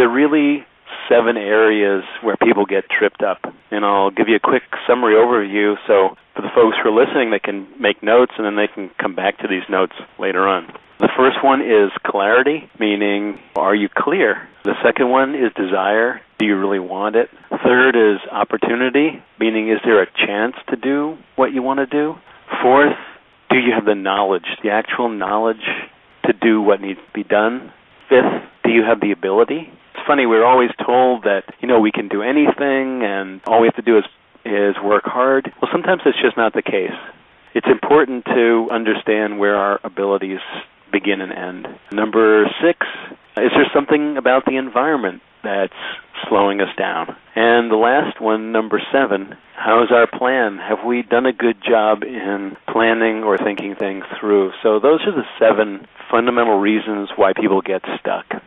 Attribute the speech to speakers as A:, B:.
A: They're really seven areas where people get tripped up. And I'll give you a quick summary overview so for the folks who are listening, they can make notes and then they can come back to these notes later on. The first one is clarity, meaning are you clear? The second one is desire. Do you really want it? Third is opportunity, meaning is there a chance to do what you want to do? Fourth, do you have the knowledge, the actual knowledge to do what needs to be done? Fifth, do you have the ability? Funny, we're always told that, you know, we can do anything and all we have to do is is work hard. Well, sometimes that's just not the case. It's important to understand where our abilities begin and end. Number six, is there something about the environment that's slowing us down? And the last one, number seven, how's our plan? Have we done a good job in planning or thinking things through? So those are the seven fundamental reasons why people get stuck.